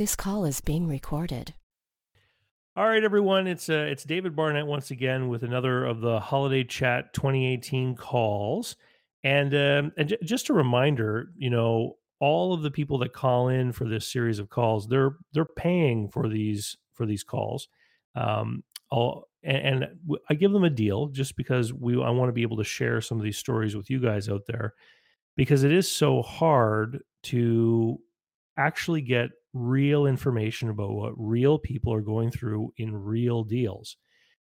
This call is being recorded. All right, everyone. It's uh, it's David Barnett once again with another of the Holiday Chat 2018 calls, and um, and j- just a reminder, you know, all of the people that call in for this series of calls, they're they're paying for these for these calls. Um, all and, and I give them a deal just because we I want to be able to share some of these stories with you guys out there because it is so hard to actually get real information about what real people are going through in real deals.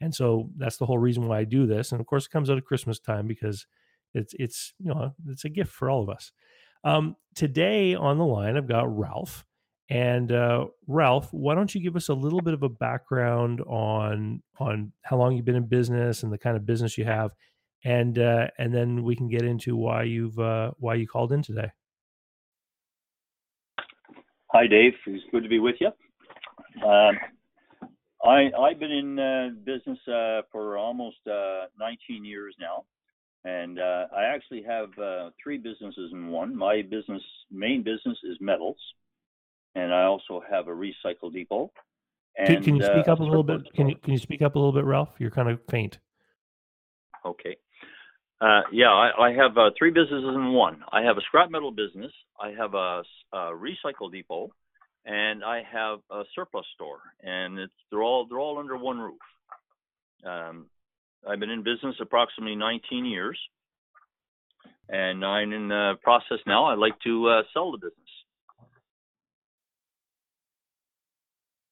And so that's the whole reason why I do this. And of course, it comes out of Christmas time because it's it's you know it's a gift for all of us. Um, today on the line, I've got Ralph. And uh, Ralph, why don't you give us a little bit of a background on on how long you've been in business and the kind of business you have, and uh, and then we can get into why you've uh, why you called in today. Hi, Dave. It's good to be with you. Um, I I've been in uh, business uh, for almost uh, 19 years now, and uh, I actually have uh, three businesses in one. My business main business is metals, and I also have a recycle depot. Can, And, can you speak uh, up a little bit? Can you can you speak up a little bit, Ralph? You're kind of faint. Okay. Uh, yeah, I, I have uh, three businesses in one. I have a scrap metal business, I have a recycle depot, and I have a surplus store. And it's they're all they're all under one roof. Um, I've been in business approximately 19 years, and I'm in the process now. I'd like to uh, sell the business.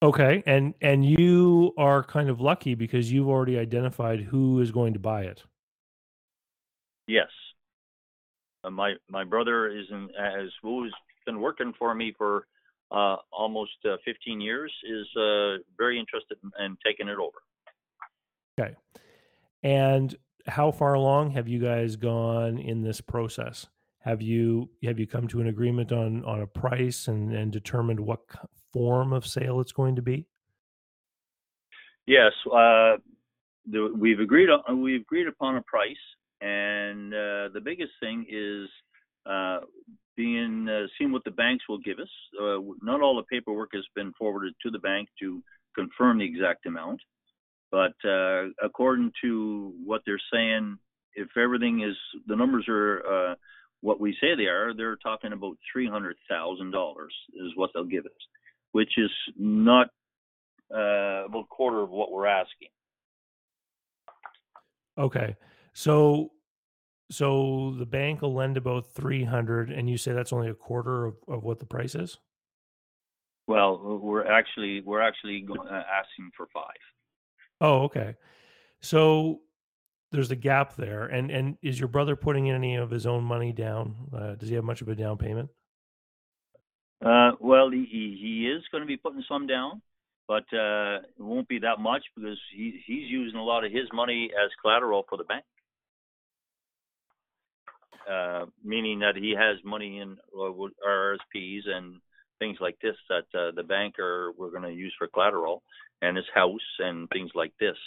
Okay, and and you are kind of lucky because you've already identified who is going to buy it. Yes. Uh, my my brother is in has who's been working for me for uh, almost uh, 15 years is uh, very interested in, in taking it over. Okay, and how far along have you guys gone in this process? Have you have you come to an agreement on on a price and and determined what form of sale it's going to be? Yes, uh, the, we've agreed on we've agreed upon a price, and uh, the biggest thing is uh, being uh, seeing what the banks will give us. Uh, not all the paperwork has been forwarded to the bank to confirm the exact amount, but uh, according to what they're saying, if everything is the numbers are uh, what we say they are, they're talking about three hundred thousand dollars is what they'll give us, which is not uh, about a quarter of what we're asking. Okay, so so the bank will lend about three hundred, and you say that's only a quarter of, of what the price is. Well, we're actually we're actually uh, asking for five. Oh, okay. So there's a gap there, and and is your brother putting any of his own money down? Uh, does he have much of a down payment? Uh, well, he, he he is going to be putting some down, but uh, it won't be that much because he he's using a lot of his money as collateral for the bank. Uh, meaning that he has money in RSPs and things like this that uh, the bank are we're going to use for collateral, and his house and things like this.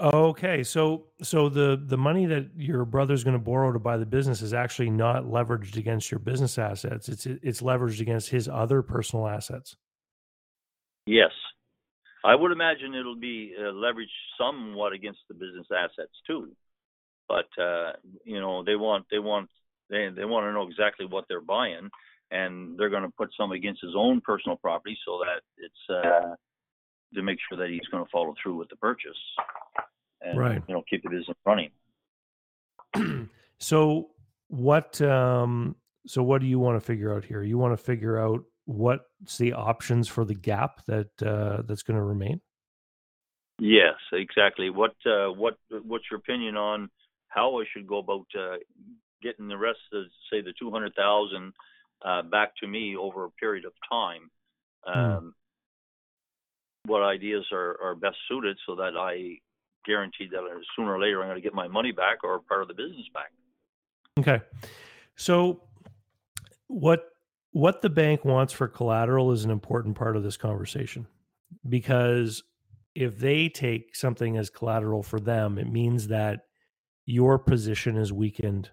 Okay, so so the the money that your brother's going to borrow to buy the business is actually not leveraged against your business assets. It's it's leveraged against his other personal assets. Yes. I would imagine it'll be uh, leveraged somewhat against the business assets too. But uh, you know, they want they want they they want to know exactly what they're buying and they're going to put some against his own personal property so that it's uh to make sure that he's going to follow through with the purchase and Right. you know, keep the business running. so what um so what do you want to figure out here? You want to figure out what's the options for the gap that uh that's going to remain? Yes, exactly. What uh, what what's your opinion on how I should go about uh, getting the rest of say the two hundred thousand uh, back to me over a period of time? Um, What ideas are, are best suited so that I guarantee that sooner or later I'm going to get my money back or part of the business back? Okay. So what what the bank wants for collateral is an important part of this conversation because if they take something as collateral for them, it means that your position is weakened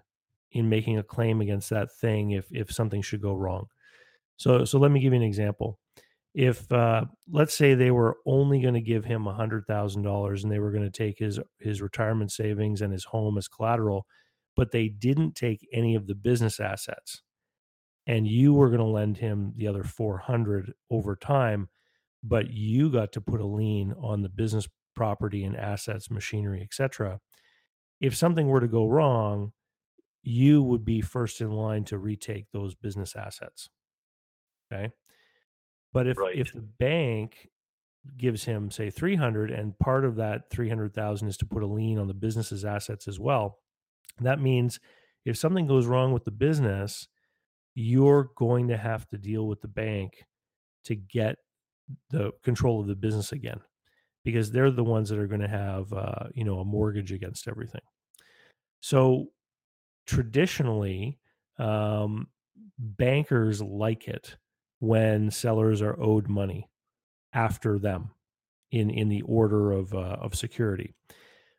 in making a claim against that thing if if something should go wrong. So so let me give you an example. If uh, let's say they were only going to give him a hundred thousand dollars and they were going to take his his retirement savings and his home as collateral, but they didn't take any of the business assets, and you were going to lend him the other four hundred over time, but you got to put a lien on the business property and assets, machinery, etc. If something were to go wrong, you would be first in line to retake those business assets. Okay. But if Right. if the bank gives him say 300 and part of that 300,000 is to put a lien on the business's assets as well, that means if something goes wrong with the business, you're going to have to deal with the bank to get the control of the business again because they're the ones that are going to have uh, you know a mortgage against everything. So traditionally, um, bankers like it when sellers are owed money after them in in the order of uh, of security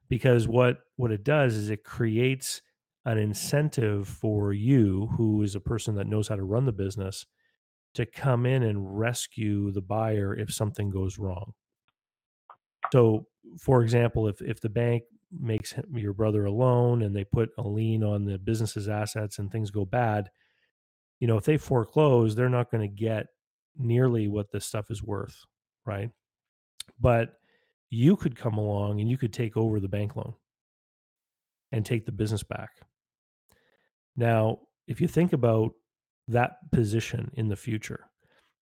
because what what it does is it creates an incentive for you who is a person that knows how to run the business to come in and rescue the buyer if something goes wrong so for example if if the bank makes your brother a loan and they put a lien on the business's assets and things go bad you know if they foreclose they're not going to get nearly what this stuff is worth right? But you could come along and you could take over the bank loan and take the business back. Now if you think about that position in the future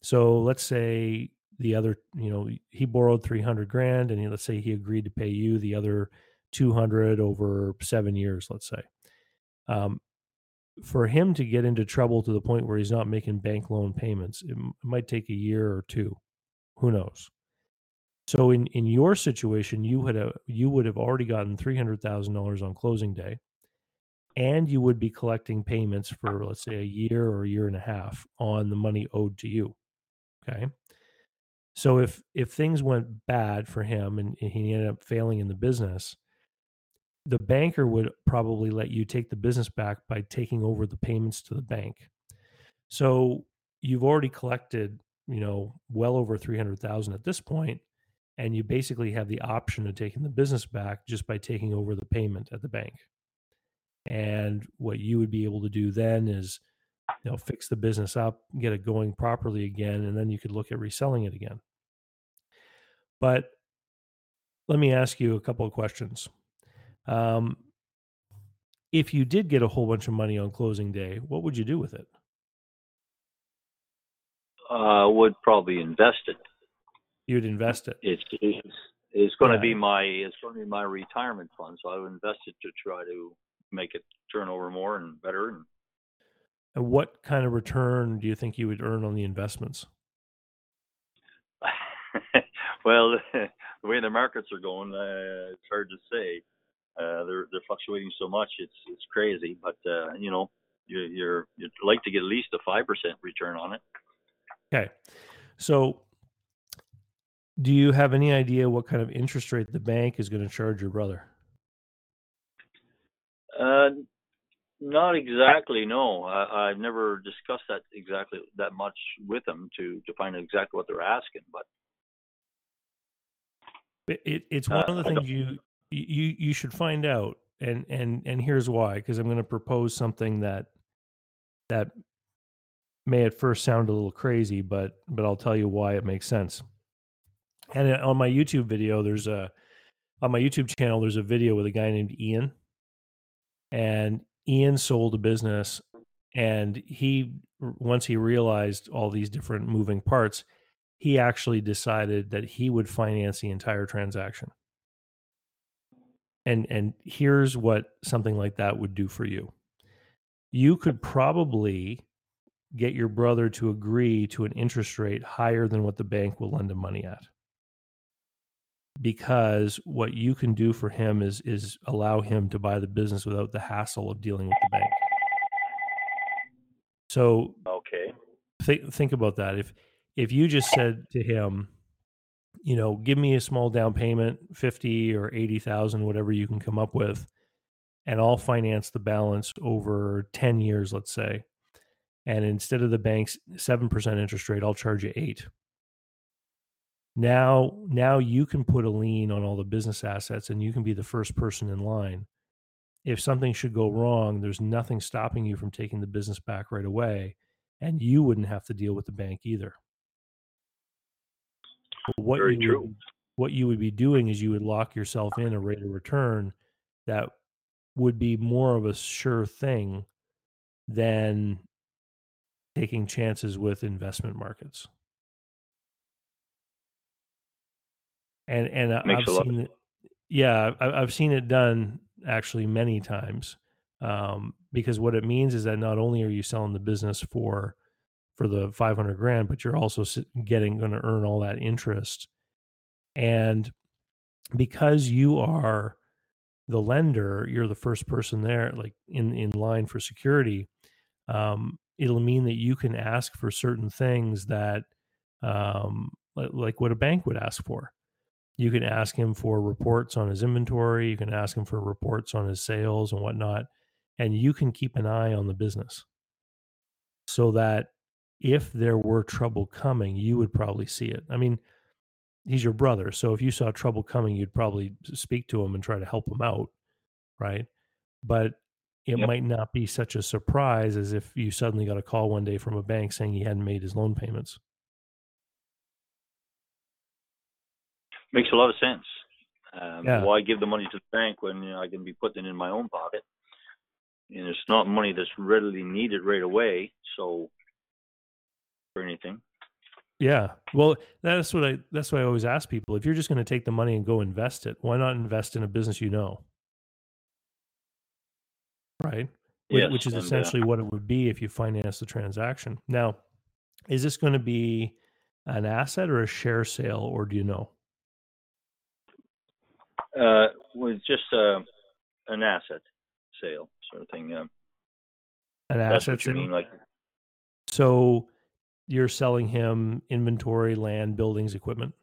so let's say the other you know he borrowed 300 grand and he, let's say he agreed to pay you the other 200 over seven years let's say. Um, for him to get into trouble to the point where he's not making bank loan payments it, m- it might take a year or two. Who knows? So in in your situation you had a you would have already gotten $300000 on closing day and you would be collecting payments for let's say a year or a year and a half on the money owed to you okay so if if things went bad for him and, and he ended up failing in the business the banker would probably let you take the business back by taking over the payments to the bank. So you've already collected you know well over 300000 at this point and you basically have the option of taking the business back just by taking over the payment at the bank. And what you would be able to do then is you know fix the business up get it going properly again and then you could look at reselling it again but let me ask you a couple of questions um, if you did get a whole bunch of money on closing day what would you do with it Uh, would probably invest it. you'd invest it It's it's, it's going to be my it's going to be my retirement fund. So I would invest it to try to make it turn over more and better. And and what kind of return do you think you would earn on the investments well, the way the markets are going, uh, it's hard to say. Uh, they're they're fluctuating so much, it's it's crazy. But uh, you know, you, you're you'd like to get at least a five percent return on it. Okay. So do you have any idea what kind of interest rate the bank is going to charge your brother? Uh, not exactly. No, I, I've never discussed that exactly that much with them to to find out exactly what they're asking. But It, it, it's one Uh, of the things you you you should find out, and and and here's why. Because I'm going to propose something that that may at first sound a little crazy, but but I'll tell you why it makes sense. And uh, on my YouTube video, there's a on my YouTube channel, there's a video with a guy named Ian, and Ian sold a business, and he once he realized all these different moving parts, he actually decided that he would finance the entire transaction. And and here's what something like that would do for you. You could probably get your brother to agree to an interest rate higher than what the bank will lend him money at. Because what you can do for him is is allow him to buy the business without the hassle of dealing with the bank. So okay, think think about that. If if you just said to him, you know, give me a small down payment, fifty or eighty thousand, whatever you can come up with, and I'll finance the balance over ten years, let's say, and instead of the bank's 7% interest rate, I'll charge you 8. Now now you can put a lien on all the business assets and you can be the first person in line. If something should go wrong, there's nothing stopping you from taking the business back right away and you wouldn't have to deal with the bank either. What Very you. Would, what you would be doing is you would lock yourself in a rate of return that would be more of a sure thing than taking chances with investment markets. And and I've seen it. Yeah, I've seen it done actually many times. Um, because what it means is that not only are you selling the business for for the 500 grand, but you're also getting going to earn all that interest. And because you are the lender, you're the first person there, like in in line for security. Um, it'll mean that you can ask for certain things that, um, li- like what a bank would ask for. You can ask him for reports on his inventory. You can ask him for reports on his sales and whatnot, and you can keep an eye on the business, so that if there were trouble coming, you would probably see it. I mean, he's your brother, so if you saw trouble coming, you'd probably speak to him and try to help him out, right? But it Yep. might not be such a surprise as if you suddenly got a call one day from a bank saying he hadn't made his loan payments. Makes a lot of sense. Um, Yeah. Why give the money to the bank when you know, I can be putting it in my own pocket? And it's not money that's readily needed right away. So, for anything. Yeah. Well, that's what I that's why I always ask people. If you're just going to take the money and go invest it, why not invest in a business you know? Right? Yes, Which is and, uh, essentially what it would be if you finance the transaction. Now, is this going to be an asset or a share sale or do you know? Uh, was just uh, an asset sale sort of thing. Yeah, An asset sale? mean. Like, So you're selling him inventory, land, buildings, equipment.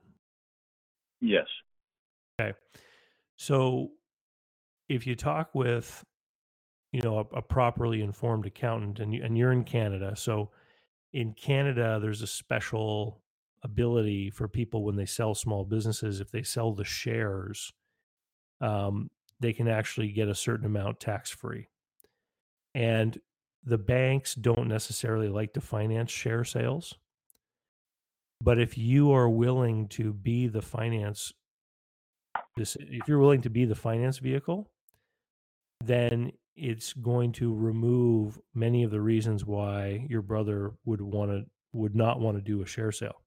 yes, Okay. So if you talk with, you know, a, a properly informed accountant and you, and you're in Canada, so in Canada there's a special ability for people when they sell small businesses if they sell the shares um, they can actually get a certain amount tax free and the banks don't necessarily like to finance share sales but if you are willing to be the finance this if you're willing to be the finance vehicle then it's going to remove many of the reasons why your brother would want to would not want to do a share sale.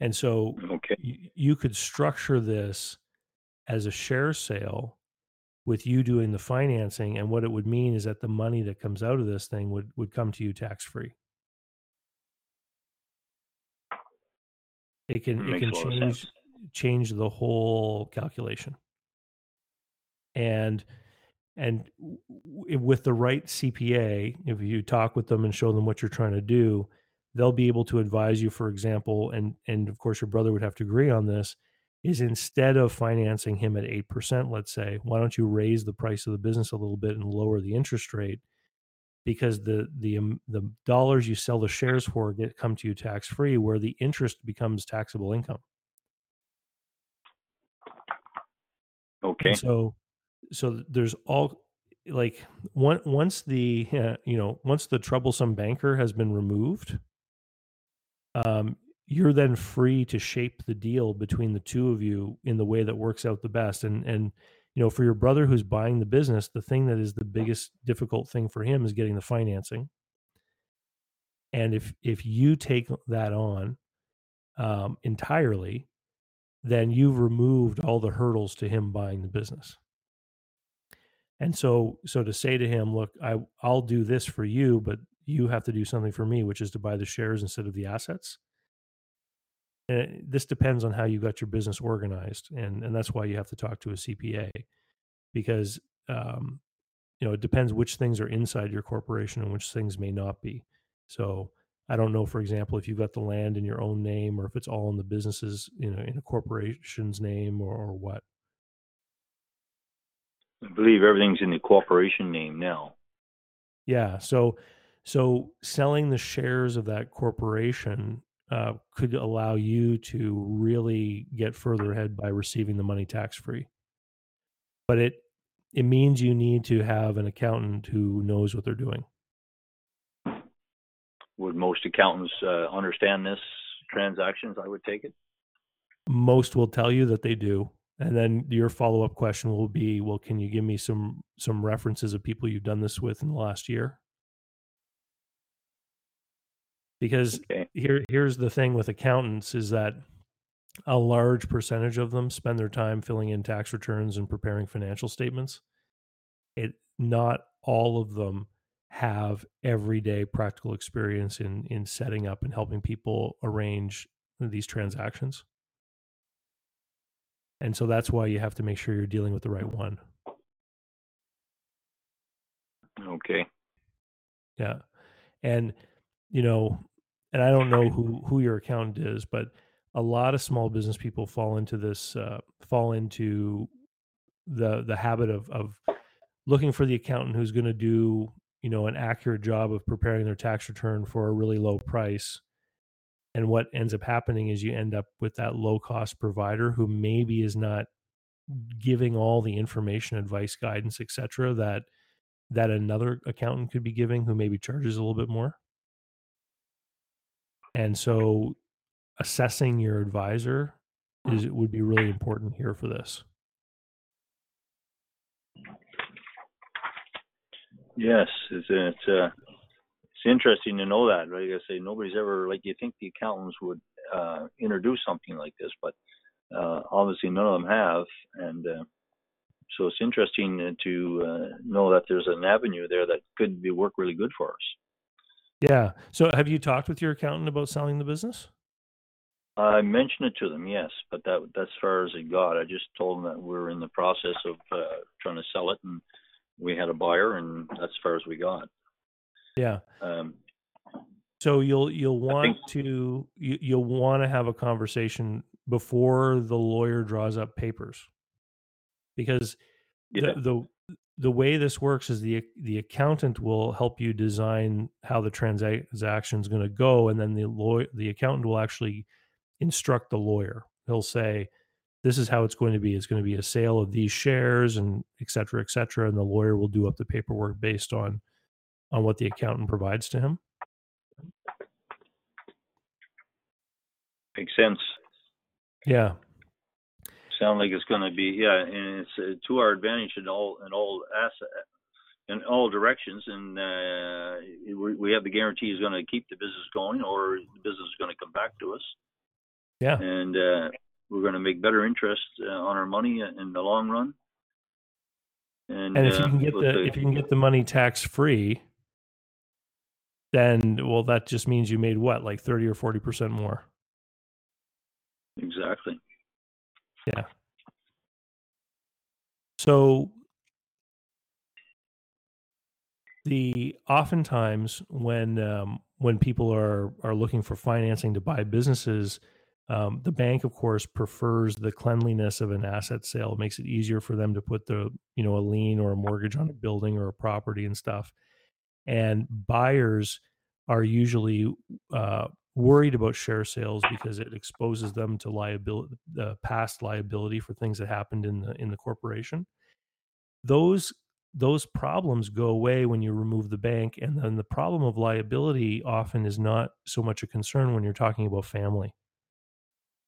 And so okay, you, you could structure this as a share sale with you doing the financing and what it would mean is that the money that comes out of this thing would would come to you tax free it can it makes can a lot of change change the whole calculation. And and with the right cpa if you talk with them and show them what you're trying to do they'll be able to advise you for example and and of course your brother would have to agree on this is instead of financing him at 8% let's say why don't you raise the price of the business a little bit and lower the interest rate? Because the the um, the dollars you sell the shares for get come to you tax free where the interest becomes taxable income. Okay, And so so there's all like one, once the uh, you know once the troublesome banker has been removed um you're then free to shape the deal between the two of you in the way that works out the best. And and you know for your brother who's buying the business the thing that is the biggest difficult thing for him is getting the financing. And if if you take that on um entirely then you've removed all the hurdles to him buying the business. And so so to say to him look i i'll do this for you but you have to do something for me which is to buy the shares instead of the assets and it- this depends on how you got your business organized and and that's why you have to talk to a cpa because um you know it depends which things are inside your corporation and which things may not be so i don't know for example if you've got the land in your own name or if it's all in the businesses you know in a corporation's name or, or what I believe everything's in the corporation name now. Yeah. So So selling the shares of that corporation uh, could allow you to really get further ahead by receiving the money tax free. But it it means you need to have an accountant who knows what they're doing. Would most accountants uh, understand this transactions? I would take it. Most will tell you that they do, and then your follow up question will be, "Well, can you give me some some references of people you've done this with in the last year?" Because Okay. here here's the thing with accountants is that a large percentage of them spend their time filling in tax returns and preparing financial statements. It not all of them have everyday practical experience in in setting up and helping people arrange these transactions. And so that's why you have to make sure you're dealing with the right one. Okay. Yeah. And you know, and I don't know who who your accountant is, but a lot of small business people fall into this uh, fall into the the habit of of looking for the accountant who's going to do you know an accurate job of preparing their tax return for a really low price. And what ends up happening is you end up with that low cost provider who maybe is not giving all the information advice guidance etc that that another accountant could be giving who maybe charges a little bit more and so assessing your advisor is would be really important here for this Yes, it's it's uh, it's interesting to know that. Like I say, nobody's ever like you think the accountants would uh, introduce something like this, but uh, obviously none of them have, and uh, so it's interesting to uh, know that there's an avenue there that could be work really good for us. Yeah. So have you talked with your accountant about selling the business? I mentioned it to them, yes, but that that's as far as it got. I just told them that we're in the process of uh, trying to sell it, and we had a buyer, and that's as far as we got. yeah. Um, So you'll you'll want think- to you, you'll want to have a conversation before the lawyer draws up papers, because yeah, the, the the way this works is the the accountant will help you design how the transaction is going to go, and then the lawyer the accountant will actually instruct the lawyer. He'll say, "This is how it's going to be. It's going to be a sale of these shares, and et cetera, et cetera." And the lawyer will do up the paperwork based on on what the accountant provides to him. makes sense. Yeah. Sound like it's going to be yeah, and it's uh, to our advantage in all in all asset in all directions, and uh, we, we have the guarantee is going to keep the business going, or the business is going to come back to us, Yeah. and uh, we're going to make better interest uh, on our money in the long run. And, And if you uh, can get with the if you can get the money tax free, then well that just means you made what, like 30 or 40% more. exactly So the oftentimes when um, when people are are looking for financing to buy businesses, um, the bank of course prefers the cleanliness of an asset sale. It makes it easier for them to put the you know a lien or a mortgage on a building or a property and stuff. And buyers are usually uh, worried about share sales because it exposes them to liability, the past liability for things that happened in the in the corporation. Those those problems go away when you remove the bank, and then the problem of liability often is not so much a concern when you're talking about family,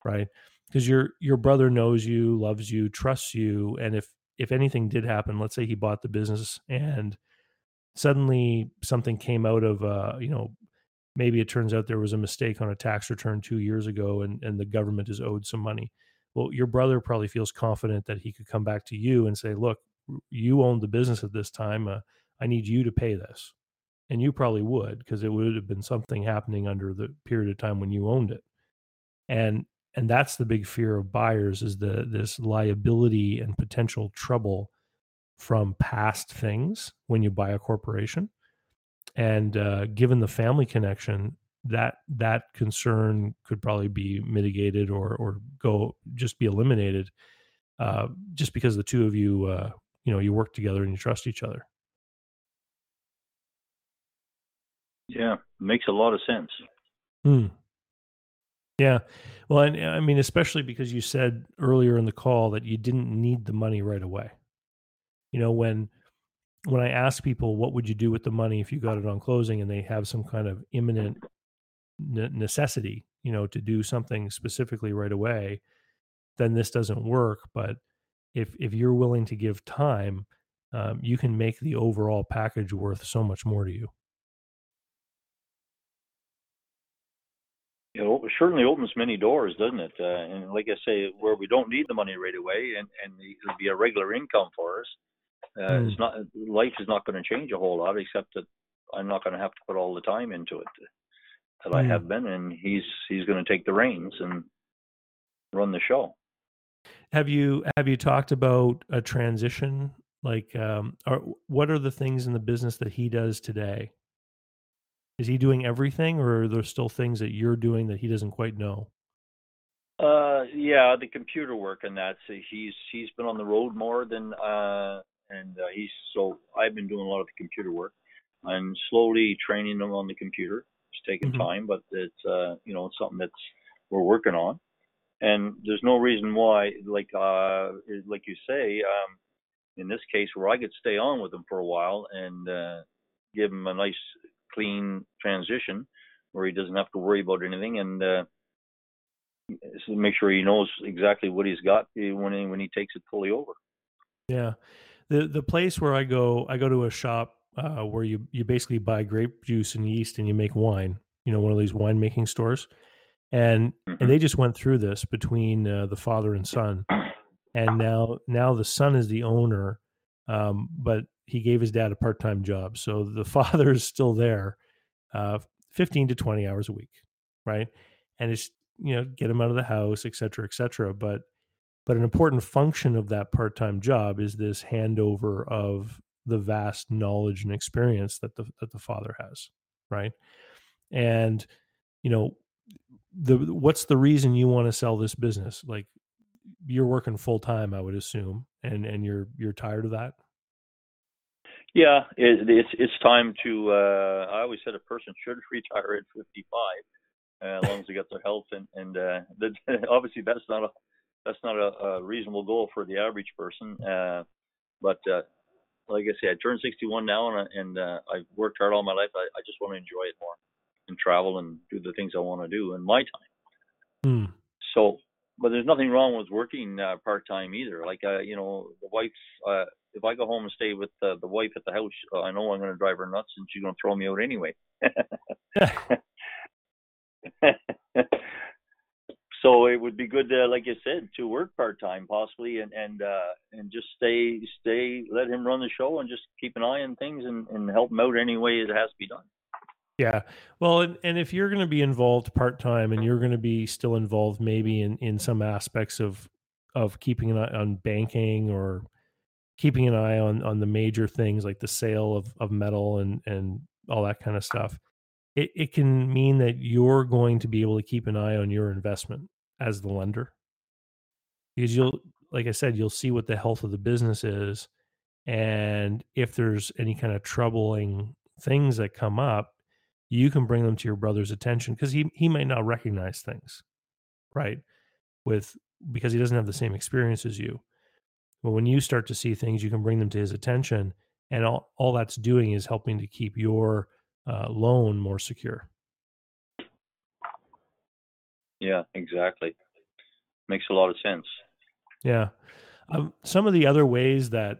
right? Because your your brother knows you, loves you, trusts you, and if if anything did happen, let's say he bought the business and suddenly something came out of uh, you know maybe it turns out there was a mistake on a tax return two years ago and, and the government is owed some money. Well, your brother probably feels confident that he could come back to you and say, look, you owned the business at this time. Uh, I need you to pay this. And you probably would because it would have been something happening under the period of time when you owned it. And and that's the big fear of buyers is the this liability and potential trouble from past things when you buy a corporation and uh, given the family connection that that concern could probably be mitigated or or go just be eliminated uh, just because the two of you uh, you know you work together and you trust each other Yeah, makes a lot of sense. Hmm. Yeah. Well, and I mean, especially because you said earlier in the call that you didn't need the money right away. You know, when when I ask people what would you do with the money if you got it on closing and they have some kind of imminent necessity, you know, to do something specifically right away, then this doesn't work. But if if you're willing to give time, um, you can make the overall package worth so much more to you. It certainly opens many doors, doesn't it? Uh, and like I say, where we don't need the money right away, and and it'll be a regular income for us. Uh, mm. It's not life is not going to change a whole lot, except that I'm not going to have to put all the time into it that mm. I have been, and he's he's going to take the reins and run the show. Have you have you talked about a transition? Like, um, are, what are the things in the business that he does today? Is he doing everything, or are there still things that you're doing that he doesn't quite know? Uh, yeah, the computer work and that. So he's he's been on the road more than uh, and uh, he's so I've been doing a lot of the computer work. I'm slowly training him on the computer. It's taking mm-hmm. time, but it's uh, you know, it's something that's we're working on and there's no reason why, like uh, like you say, um, in this case, where I could stay on with him for a while and uh, give him a nice, clean transition, where he doesn't have to worry about anything, and uh, make sure he knows exactly what he's got when he, when he takes it fully over. Yeah, the the place where I go, I go to a shop uh, where you you basically buy grape juice and yeast and you make wine. You know, one of these winemaking stores. And mm-hmm. and they just went through this between uh, the father and son. And now now the son is the owner um, but he gave his dad a part-time job. So the father is still there uh, 15 to 20 hours a week right? And it's you know get him out of the house et cetera et cetera. But but an important function of that part-time job is this handover of the vast knowledge and experience that the that the father has right and you know the what's the reason you want to sell this business? Like you're working full time, I would assume, and and you're you're tired of that. Yeah, it, it's it's time to. Uh, I always said a person should retire at 55, uh, as long as they got their health and and uh, that, obviously that's not a that's not a, a reasonable goal for the average person. Uh, but uh, like I say, I turned 61 now, and and uh, I've worked hard all my life. I, I just want to enjoy it more and travel and do the things I want to do in my time. Hmm. So, but there's nothing wrong with working uh, part time either. Like, uh, you know, the wife, uh, if I go home and stay with uh, the wife at the house, uh, I know I'm going to drive her nuts and she's going to throw me out anyway. so it would be good, to, like you said, to work part time possibly, and and uh, and just stay stay, let him run the show, and just keep an eye on things and, and help him out any way it has to be done. Yeah. Well, and, and if you're going to be involved part time and you're going to be still involved maybe in, in some aspects of of keeping an eye on banking or keeping an eye on on the major things like the sale of, of metal and and all that kind of stuff, it, it can mean that you're going to be able to keep an eye on your investment as the lender. Because you'll like I said, you'll see what the health of the business is. And if there's any kind of troubling things that come up, you can bring them to your brother's attention because he he might not recognize things, right? With because he doesn't have the same experience as you. But when you start to see things, you can bring them to his attention, and all all that's doing is helping to keep your uh, loan more secure. Yeah, exactly. Makes a lot of sense. Yeah. Um, some of the other ways that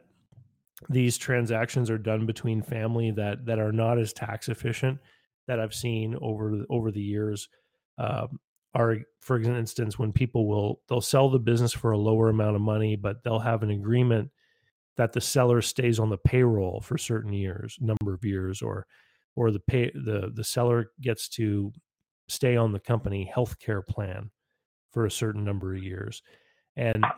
these transactions are done between family that that are not as tax efficient that I've seen over over the years um, are, for instance, when people will they'll sell the business for a lower amount of money, but they'll have an agreement that the seller stays on the payroll for certain years, number of years, or or the pay the the seller gets to stay on the company healthcare plan for a certain number of years, and ah.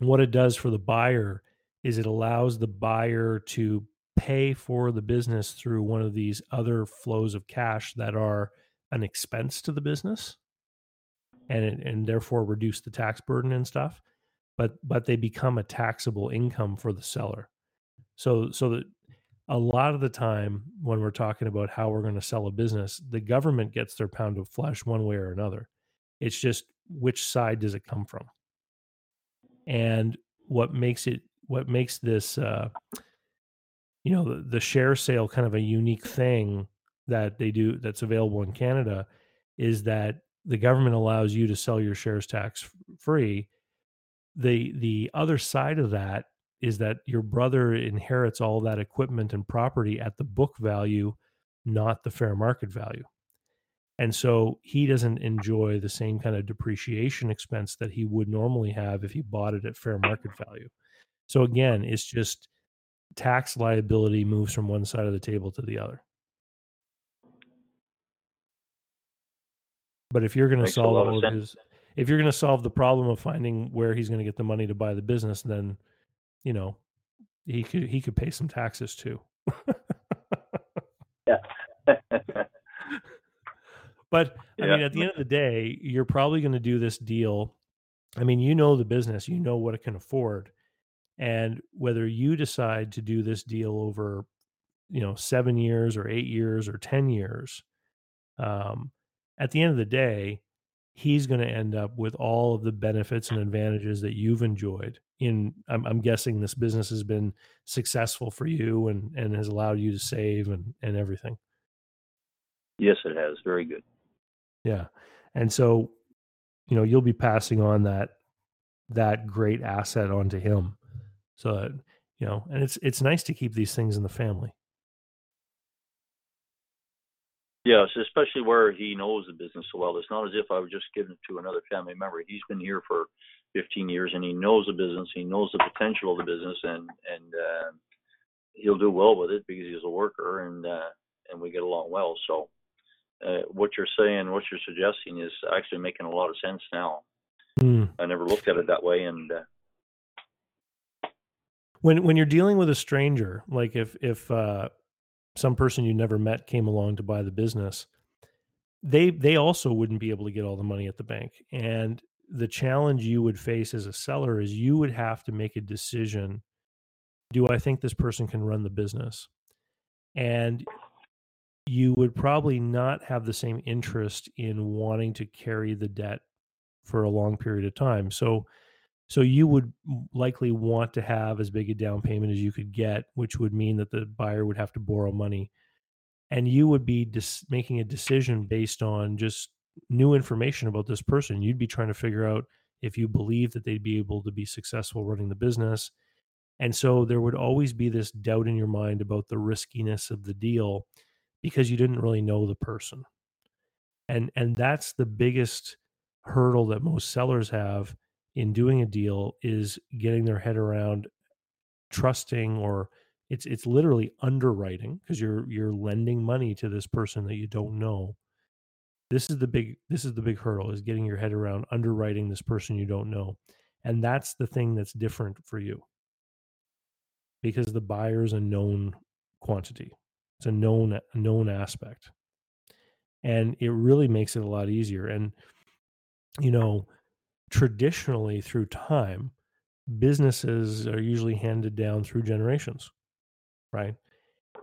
what it does for the buyer is it allows the buyer to pay for the business through one of these other flows of cash that are an expense to the business and and therefore reduce the tax burden and stuff but but they become a taxable income for the seller. So so that a lot of the time when we're talking about how we're going to sell a business, the government gets their pound of flesh one way or another. It's just which side does it come from? And what makes it what makes this uh, you know the, the share sale kind of a unique thing that they do that's available in Canada is that the government allows you to sell your shares tax free. The the other side of that is that your brother inherits all that equipment and property at the book value, not the fair market value. And so he doesn't enjoy the same kind of depreciation expense that he would normally have if he bought it at fair market value. So again, it's just tax liability moves from one side of the table to the other. But if you're going to solve all of his, if you're going to solve the problem of finding where he's going to get the money to buy the business, then you know he could he could pay some taxes too. yeah. but I mean, at the end of the day, you're probably going to do this deal. I mean, you know the business, you know what it can afford, and whether you decide to do this deal over, you know, seven years or eight years or ten years, um, at the end of the day, he's going to end up with all of the benefits and advantages that you've enjoyed. In I'm, I'm, guessing this business has been successful for you and and has allowed you to save and and everything. Yes, it has. Very good. Yeah, and so you know you'll be passing on that that great asset onto him, so that you know, and it's it's nice to keep these things in the family. Yes, especially where he knows the business so well. It's not as if I was just giving it to another family member. He's been here for 15 years and he knows the business. He knows the potential of the business, and and uh, he'll do well with it because he's a worker and uh, and we get along well. So uh, what you're saying, what you're suggesting, is actually making a lot of sense now. Mm. I never looked at it that way, and uh, when when you're dealing with a stranger, like if if uh, some person you never met came along to buy the business, they they also wouldn't be able to get all the money at the bank. And the challenge you would face as a seller is you would have to make a decision do I think this person can run the business? And you would probably not have the same interest in wanting to carry the debt for a long period of time. So so you would likely want to have as big a down payment as you could get, which would mean that the buyer would have to borrow money. And you would be dis- making a decision based on just new information about this person. You'd be trying to figure out if you believe that they'd be able to be successful running the business. And so there would always be this doubt in your mind about the riskiness of the deal because you didn't really know the person. And and that's the biggest hurdle that most sellers have in doing a deal is getting their head around trusting or it's it's literally underwriting because you're you're lending money to this person that you don't know. This is the big this is the big hurdle is getting your head around underwriting this person you don't know and that's the thing that's different for you. Because the buyer is a known quantity. It's a known known aspect. And it really makes it a lot easier and you know traditionally through time, businesses are usually handed down through generations, right?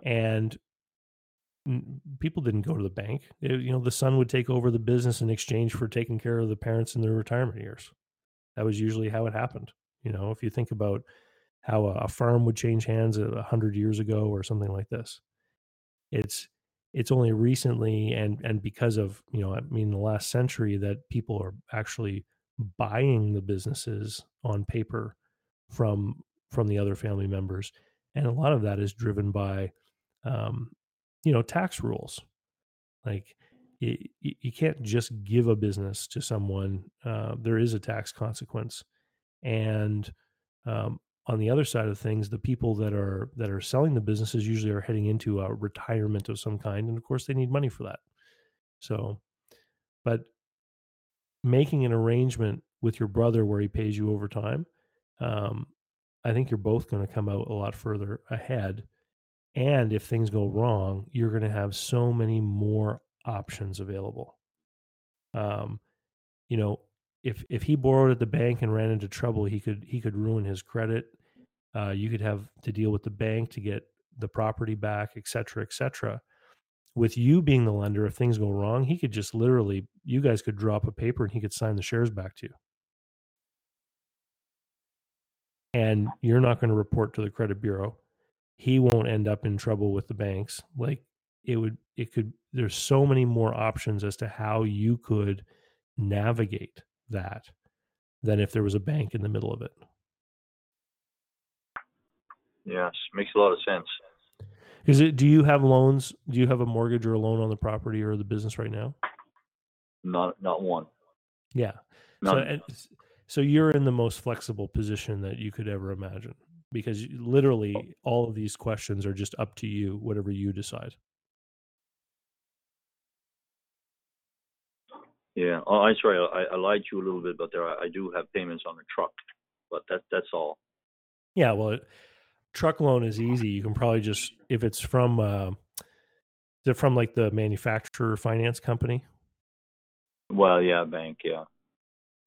And people didn't go to the bank. It, you know, the son would take over the business in exchange for taking care of the parents in their retirement years. That was usually how it happened. You know, if you think about how a, a farm would change hands a hundred years ago or something like this, it's it's only recently and and because of you know, I mean, the last century that people are actually buying the businesses on paper from from the other family members and a lot of that is driven by um, you know tax rules. Like you, you can't just give a business to someone uh, there is a tax consequence and um, on the other side of things the people that are that are selling the businesses usually are heading into a retirement of some kind and of course they need money for that. So but making an arrangement with your brother where he pays you overtime, um, I think you're both going to come out a lot further ahead. And if things go wrong, you're going to have so many more options available. Um, you know, if if he borrowed at the bank and ran into trouble, he could he could ruin his credit. Uh, you could have to deal with the bank to get the property back, et cetera, et cetera. With you being the lender, if things go wrong, he could just literally, you guys could drop a paper and he could sign the shares back to you. And you're not going to report to the credit bureau. He won't end up in trouble with the banks. Like it would, it could, there's so many more options as to how you could navigate that than if there was a bank in the middle of it. Yes, makes a lot of sense. Is it? Do you have loans? Do you have a mortgage or a loan on the property or the business right now? Not not one. Yeah. So, and so you're in the most flexible position that you could ever imagine because literally oh. all of these questions are just up to you, whatever you decide. Yeah. Oh, I'm sorry. I, I lied to you a little bit, but there I, I do have payments on the truck, but that that's all. Yeah. Well, truck loan is easy. You can probably just if it's from uh, is it from like the manufacturer finance company. Well, yeah, bank. Yeah.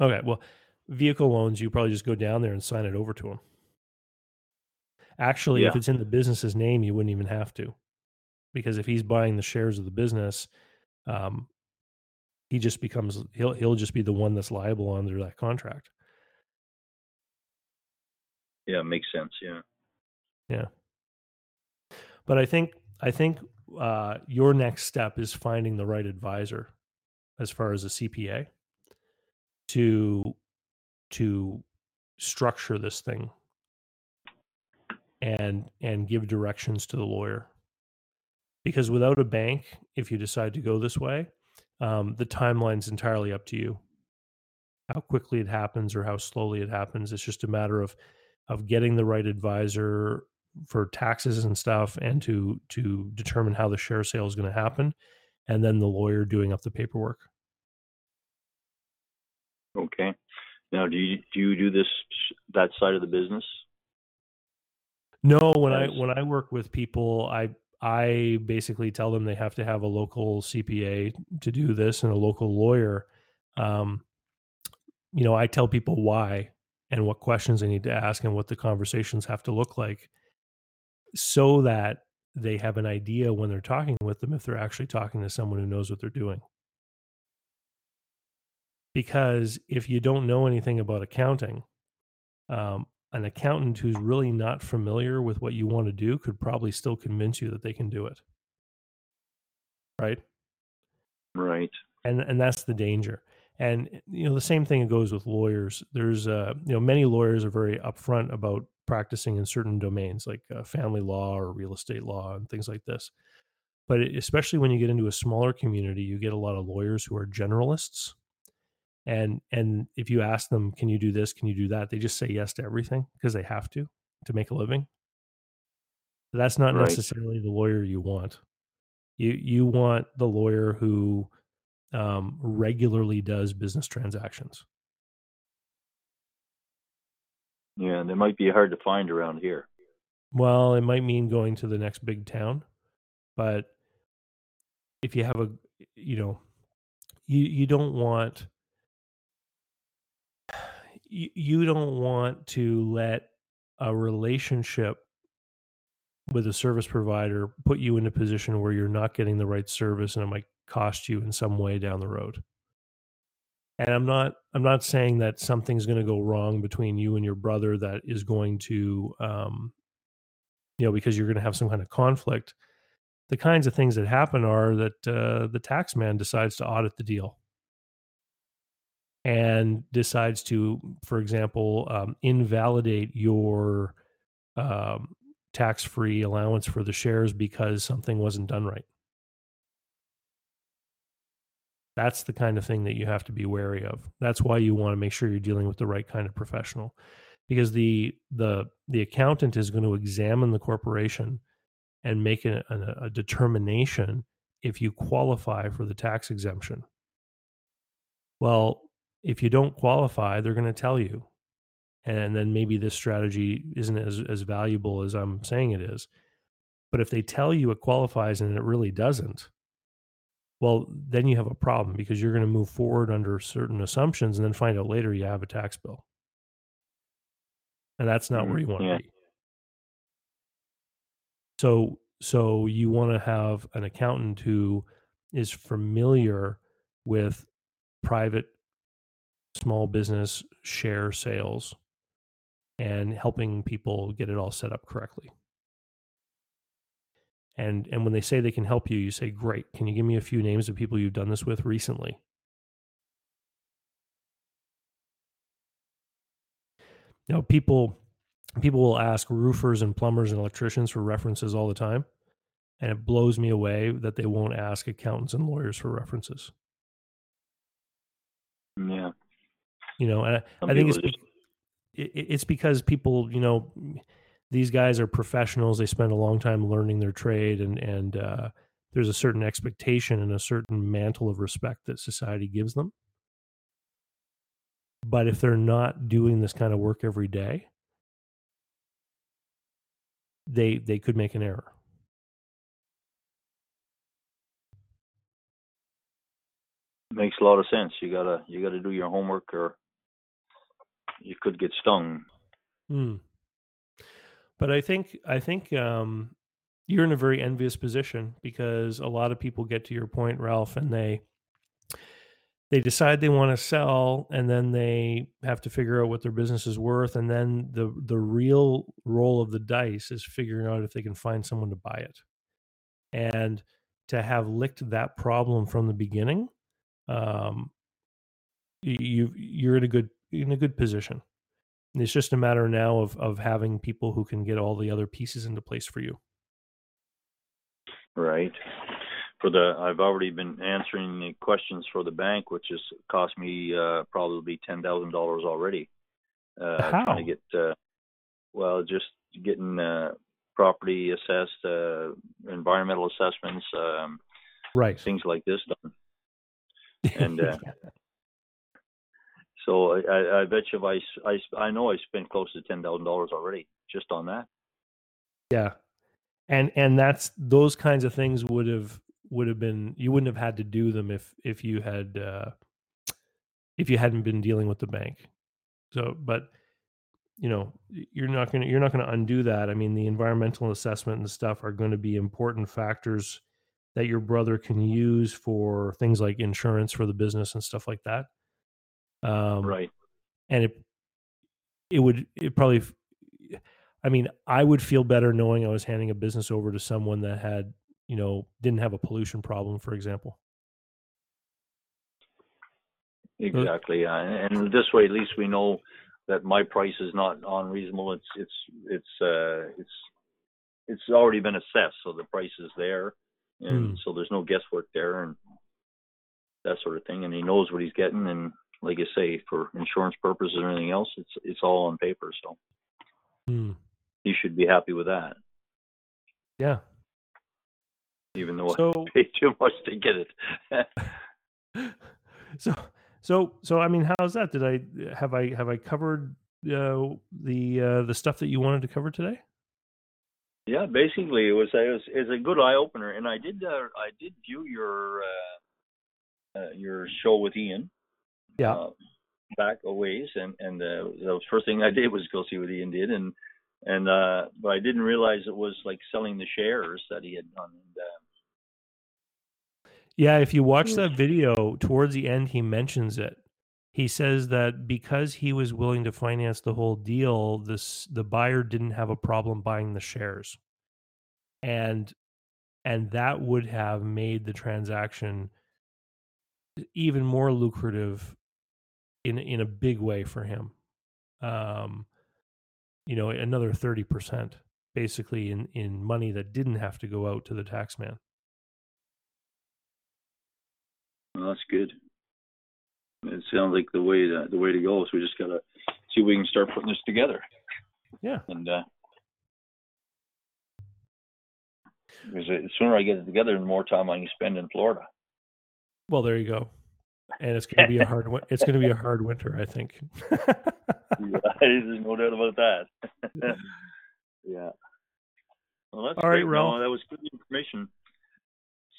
Okay. Well, vehicle loans, you probably just go down there and sign it over to them. Actually, if it's in the business's name, you wouldn't even have to, because if he's buying the shares of the business, um, he just becomes he'll he'll just be the one that's liable under that contract. Yeah, makes sense. Yeah. But I think I think uh, your next step is finding the right advisor, as far as a CPA, to to structure this thing and and give directions to the lawyer. Because without a bank, if you decide to go this way, um, the timeline's entirely up to you. How quickly it happens or how slowly it happens. It's just a matter of of getting the right advisor for taxes and stuff and to to determine how the share sale is going to happen and then the lawyer doing up the paperwork Okay. Now, do you do you do this that side of the business? no when i when i work with people i i basically tell them they have to have a local cpa to do this and a local lawyer um you know i tell people why and what questions they need to ask and what the conversations have to look like so that they have an idea when they're talking with them if they're actually talking to someone who knows what they're doing. Because if you don't know anything about accounting um, an accountant who's really not familiar with what you want to do could probably still convince you that they can do it. Right? Right. and and that's the danger and you know the same thing goes with lawyers. There's uh you know many lawyers are very upfront about practicing in certain domains like uh, family law or real estate law and things like this. But especially when you get into a smaller community you get a lot of lawyers who are generalists. And and if you ask them can you do this? Can you do that? they just say yes to everything because they have to to make a living. That's not Right. necessarily the lawyer you want. You you want the lawyer who um, regularly does business transactions Yeah, and it might be hard to find around here. well it might mean going to the next big town but if you have a you know you you don't want you, you don't want to let a relationship with a service provider put you in a position where you're not getting the right service and it might cost you in some way down the road. And i'm not i'm not saying that something's going to go wrong between you and your brother that is going to um you know because you're going to have some kind of conflict. The kinds of things that happen are that uh, the tax man decides to audit the deal. And decides to for example um, invalidate your um, tax-free allowance for the shares because something wasn't done right that's the kind of thing that you have to be wary of. That's why you want to make sure you're dealing with the right kind of professional because the the the accountant is going to examine the corporation and make a, a, a determination if you qualify for the tax exemption. Well if you don't qualify they're going to tell you. And then maybe this strategy isn't as, as valuable as i'm saying it is. But if they tell you it qualifies and it really doesn't well then you have a problem because you're going to move forward under certain assumptions and then find out later you have a tax bill and that's not where Mhm, you want to yeah. be So so you want to have an accountant who is familiar with private small business share sales and helping people get it all set up correctly. And and when they say they can help you, you say, "Great. Can you give me a few names of people you've done this with recently?" Know, people people will ask roofers and plumbers and electricians for references all the time, and it blows me away that they won't ask accountants and lawyers for references. Yeah. You know, and I, Some I think it's be- it, it's because people, you know, these guys are professionals. They spend a long time learning their trade, and and uh, there's a certain expectation and a certain mantle of respect that society gives them. But if they're not doing this kind of work every day, they they could make an error. makes a lot of sense. You gotta you gotta do your homework, or you could get stung. Hmm. But I think I think um, you're in a very envious position because a lot of people get to your point, Ralph, and they they decide they want to sell, and then they have to figure out what their business is worth, and then the the real roll of the dice is figuring out if they can find someone to buy it, and to have licked that problem from the beginning, um, you you're in a good in a good position. And It's just a matter now of of having people who can get all the other pieces into place for you. Right. For the, I've already been answering the questions for the bank, which has cost me uh, probably ten thousand dollars already. Uh, How? Trying to get, uh, well, just getting uh, property assessed, uh, environmental assessments, um, Right. things like this done. And, uh, So I, I, bet you I, I, I know I spent close to ten thousand dollars already just on that. yeah. And and that's those kinds of things would have would have been you wouldn't have had to do them if if you had uh if you hadn't been dealing with the bank. So but you know you're not going to you're not going to undo that. I mean the environmental assessment and stuff are going to be important factors that your brother can use for things like insurance for the business and stuff like that. Um, Right. and it it would it probably I mean i would feel better knowing i was handing a business over to someone that had you know didn't have a pollution problem for example Exactly. Yeah. And this way, at least we know that my price is not unreasonable. It's it's it's uh it's it's already been assessed, so the price is there, and Hmm. so there's no guesswork there, and that sort of thing. And he knows what he's getting, and like you say, for insurance purposes or anything else, it's it's all on paper. So Hmm. he should be happy with that, yeah even though so I paid too much to get it. so so so i mean how's that did i have i have i covered uh, the uh, the stuff that you wanted to cover today Yeah, basically, it was it was, it was a good eye opener, and I did uh, I did view your uh, uh, your show with Ian. Yeah. Uh, back a ways, and and uh, the first thing I did was go see what Ian did, and and uh, but I didn't realize it was like selling the shares that he had done. And, uh, Yeah, if you watch Mm. that video, towards the end, he mentions it. He says that because he was willing to finance the whole deal, this the buyer didn't have a problem buying the shares, and and that would have made the transaction even more lucrative in in a big way for him. Um, you know, another thirty percent basically in in money that didn't have to go out to the tax man. well, that's good. It sounds like the way to, the way to go. So we just gotta see if we can start putting this together. Yeah. And uh, because the sooner I get it together, the more time I can spend in Florida. Well, there you go. And it's going to be a hard. It's going to be a hard winter, I think. Yeah, There's no doubt about that. yeah. Well, that's All right, great. No, Ralph. that was good information.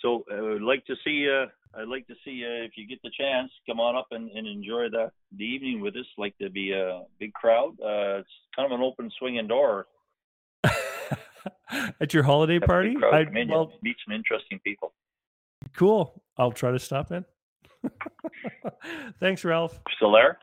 So uh, I'd like to see. Uh, I'd like to see uh, if you get the chance, come on up and, and enjoy the the evening with us. Like to be a big crowd. Uh, it's kind of an open swinging door. at your holiday Have a good party. I, come well, meet some interesting people. cool. I'll try to stop in. Thanks, Ralph. Still there?